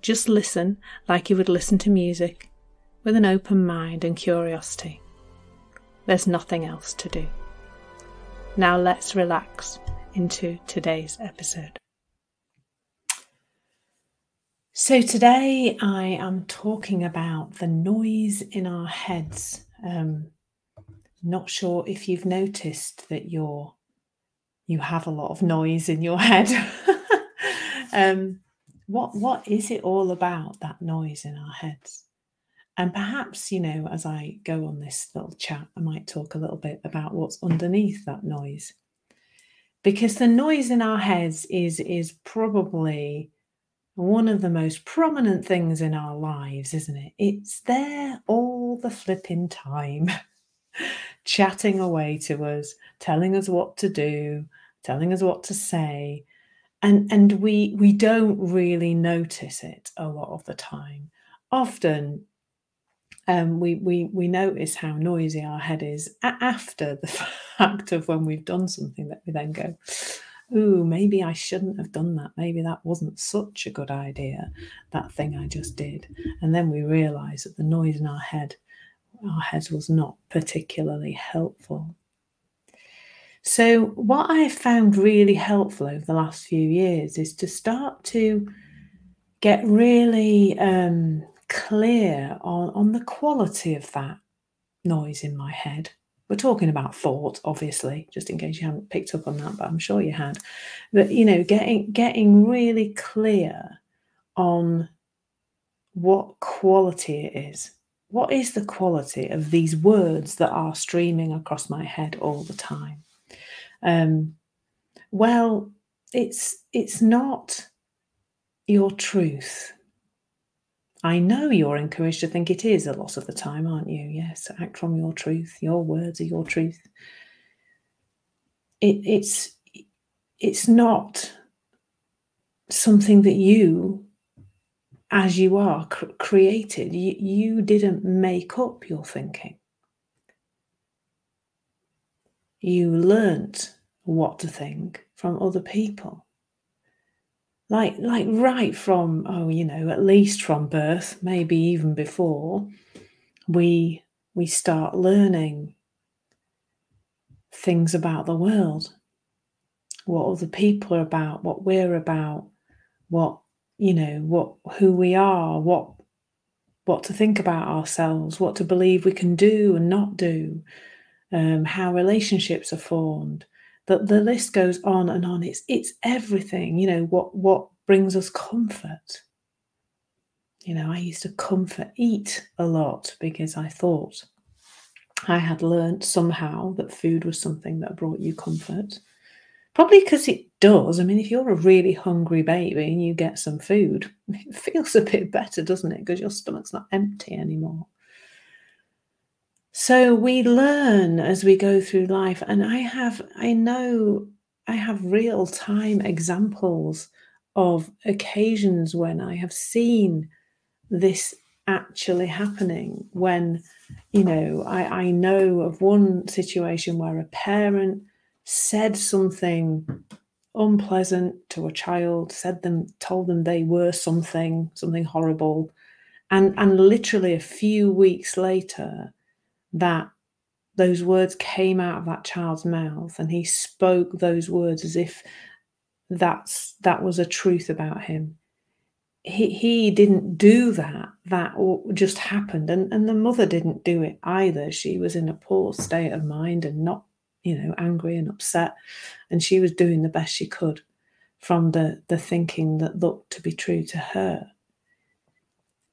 Just listen like you would listen to music, with an open mind and curiosity. There's nothing else to do. Now let's relax into today's episode. So, today I am talking about the noise in our heads. Um, not sure if you've noticed that you're you have a lot of noise in your head. um, what what is it all about that noise in our heads? And perhaps you know as i go on this little chat i might talk a little bit about what's underneath that noise. Because the noise in our heads is is probably one of the most prominent things in our lives isn't it? It's there all the flipping time chatting away to us telling us what to do telling us what to say and and we we don't really notice it a lot of the time. Often um, we we we notice how noisy our head is after the fact of when we've done something that we then go ooh maybe i shouldn't have done that. Maybe that wasn't such a good idea that thing i just did. And then we realize that the noise in our head our heads was not particularly helpful so, what I have found really helpful over the last few years is to start to get really um, clear on, on the quality of that noise in my head. We're talking about thought, obviously, just in case you haven't picked up on that, but I'm sure you had. But you know, getting getting really clear on what quality it is. What is the quality of these words that are streaming across my head all the time? Um, well, it's it's not your truth. I know you're encouraged to think it is a lot of the time, aren't you? Yes, act from your truth. Your words are your truth. It, it's it's not something that you, as you are, cr- created. You, you didn't make up your thinking. You learnt what to think from other people. Like like right from oh you know at least from birth maybe even before we we start learning things about the world. What other people are about what we're about what you know what who we are what what to think about ourselves what to believe we can do and not do um, how relationships are formed. That the list goes on and on. It's it's everything. You know what what brings us comfort. You know, I used to comfort eat a lot because I thought I had learnt somehow that food was something that brought you comfort. Probably because it does. I mean, if you're a really hungry baby and you get some food, it feels a bit better, doesn't it? Because your stomach's not empty anymore. So we learn as we go through life. And I have, I know I have real time examples of occasions when I have seen this actually happening. When, you know, I, I know of one situation where a parent said something unpleasant to a child, said them, told them they were something, something horrible. And, and literally a few weeks later, that those words came out of that child's mouth and he spoke those words as if that's that was a truth about him. He he didn't do that. That just happened. And and the mother didn't do it either. She was in a poor state of mind and not you know angry and upset. And she was doing the best she could from the the thinking that looked to be true to her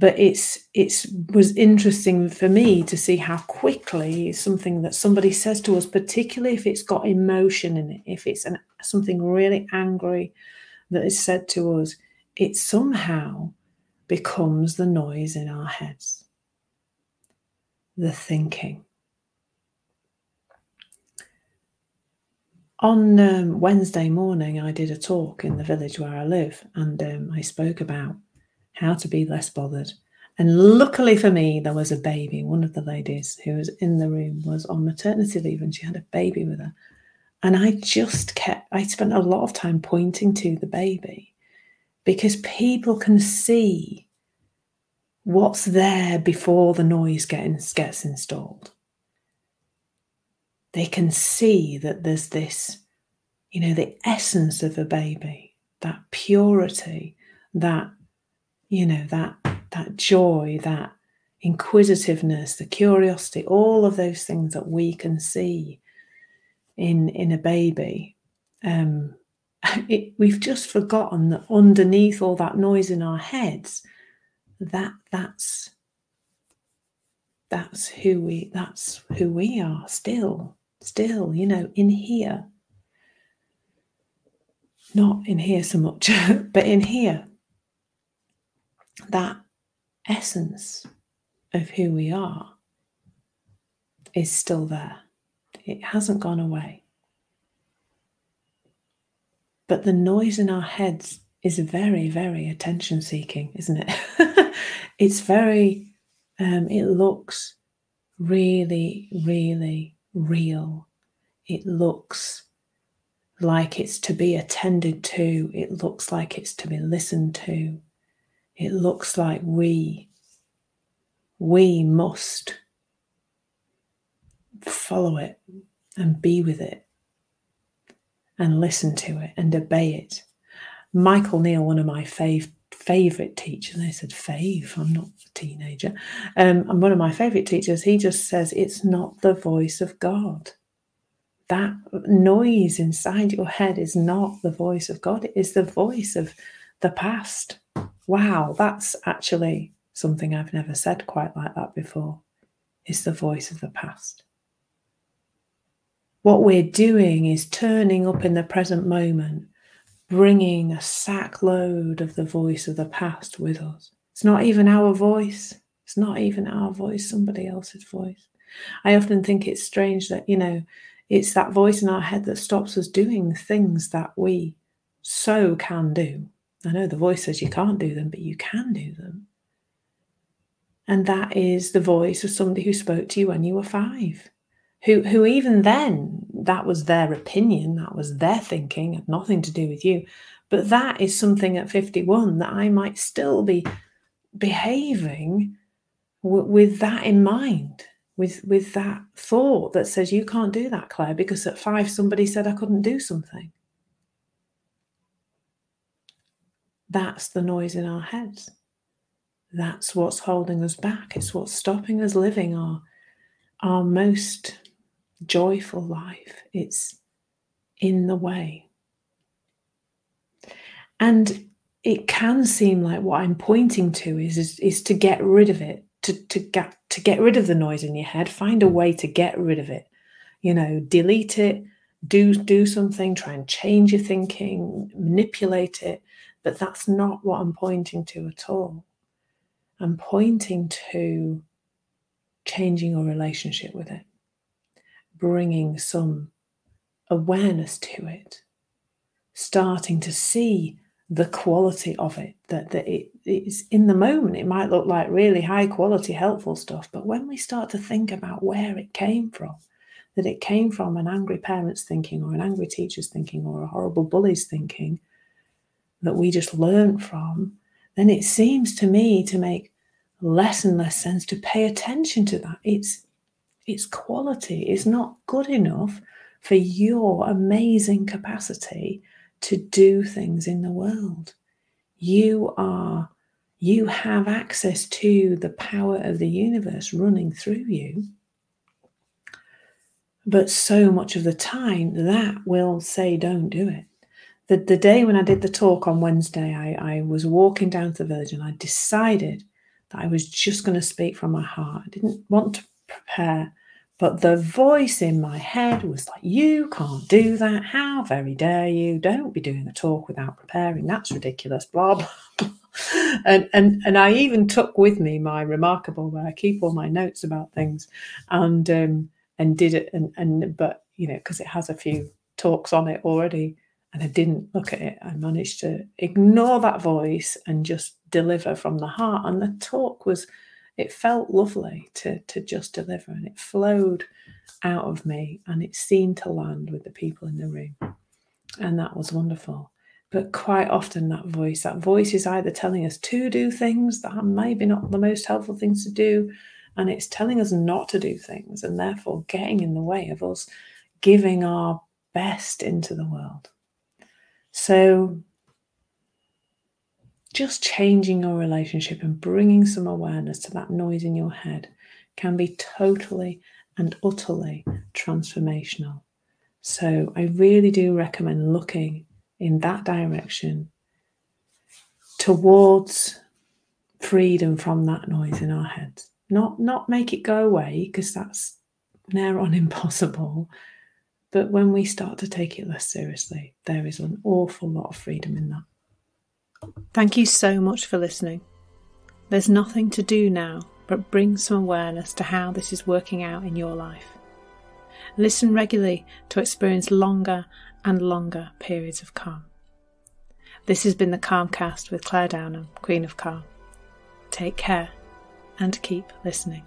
but it's it's was interesting for me to see how quickly something that somebody says to us particularly if it's got emotion in it if it's an, something really angry that is said to us it somehow becomes the noise in our heads, the thinking. On um, Wednesday morning, I did a talk in the village where I live, and um, I spoke about how to be less bothered. And luckily for me, there was a baby. One of the ladies who was in the room was on maternity leave, and she had a baby with her. And I just kept, I spent a lot of time pointing to the baby because people can see what's there before the noise gets, gets installed they can see that there's this, you know, the essence of a baby, that purity, that, you know, that that joy, that inquisitiveness, the curiosity, all of those things that we can see in in a baby. Um, it, we've just forgotten that underneath all that noise in our heads, that that's that's who we that's who we are still still, you know, in here. Not in here so much, but in here. That essence of who we are is still there. It hasn't gone away. But the noise in our heads is very, very attention seeking, isn't it? it's very, um, it looks really, really real. It looks like it's to be attended to. It looks like it's to be listened to. It looks like we, we must follow it and be with it and listen to it and obey it. Michael Neill, one of my fave favorite teachers. I said, Fave, I'm not a teenager. Um, and one of my favorite teachers, he just says, It's not the voice of God. That noise inside your head is not the voice of God, it is the voice of the past. Wow, that's actually something I've never said quite like that before. It's the voice of the past. What we're doing is turning up in the present moment bringing a sack load of the voice of the past with us. It's not even our voice. It's not even our voice, somebody else's voice. I often think it's strange that, you know, it's that voice in our head that stops us doing things that we so can do. I know the voice says you can't do them, but you can do them. And that is the voice of somebody who spoke to you when you were five who who even then that was their opinion that was their thinking had nothing to do with you but that is something at 51 that i might still be behaving w- with that in mind with with that thought that says you can't do that clare because at 5 somebody said i couldn't do something that's the noise in our heads that's what's holding us back it's what's stopping us living our our most joyful life. It's in the way. And it can seem like what I'm pointing to is, is, is to get rid of it, to, to get to get rid of the noise in your head, find a way to get rid of it. You know, delete it, do do something, try and change your thinking, manipulate it. But that's not what I'm pointing to at all. I'm pointing to changing your relationship with it bringing some awareness to it, starting to see the quality of it, that, that it is in the moment, it might look like really high quality, helpful stuff. But when we start to think about where it came from, that it came from an angry parent's thinking or an angry teacher's thinking or a horrible bully's thinking that we just learned from, then it seems to me to make less and less sense to pay attention to that. It's its quality is not good enough for your amazing capacity to do things in the world. You are, you have access to the power of the universe running through you. But so much of the time, that will say, don't do it. The, the day when I did the talk on Wednesday, I, I was walking down to the village and I decided that I was just going to speak from my heart. I didn't want to prepare but the voice in my head was like, You can't do that. How very dare you? Don't be doing a talk without preparing. That's ridiculous. Blah, blah, blah. and and and I even took with me my remarkable where I keep all my notes about things, and um, and did it and and but you know because it has a few talks on it already, and I didn't look at it. I managed to ignore that voice and just deliver from the heart, and the talk was. It felt lovely to to just deliver, and it flowed out of me, and it seemed to land with the people in the room, and that was wonderful but quite often that voice that voice is either telling us to do things that are maybe not the most helpful things to do and it's telling us not to do things and therefore getting in the way of us giving our best into the world so just changing your relationship and bringing some awareness to that noise in your head can be totally and utterly transformational so i really do recommend looking in that direction towards freedom from that noise in our heads. Not not make it go away because that's near on impossible. But when we start to take it less seriously, there is an awful lot of freedom in that. Thank you so much for listening. There's nothing to do now but bring some awareness to how this is working out in your life. Listen regularly to experience longer and longer periods of calm. This has been the Calmcast with Clare Downham, Queen of Calm. Take care and keep listening.